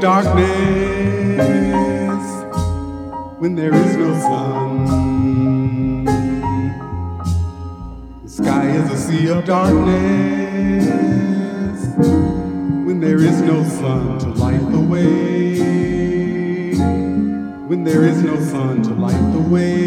darkness when there is no sun. The sky is a sea of darkness when there is no sun to light the way. When there is no sun to light the way,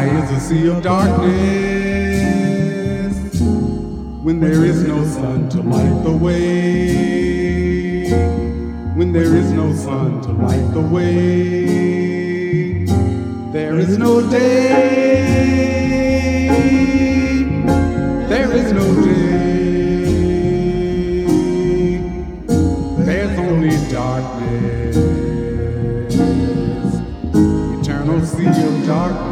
sky is a sea of darkness when there is no sun to light the way. When there is no sun to light the way, there is no day. There is no day. There's only darkness. Eternal sea of darkness.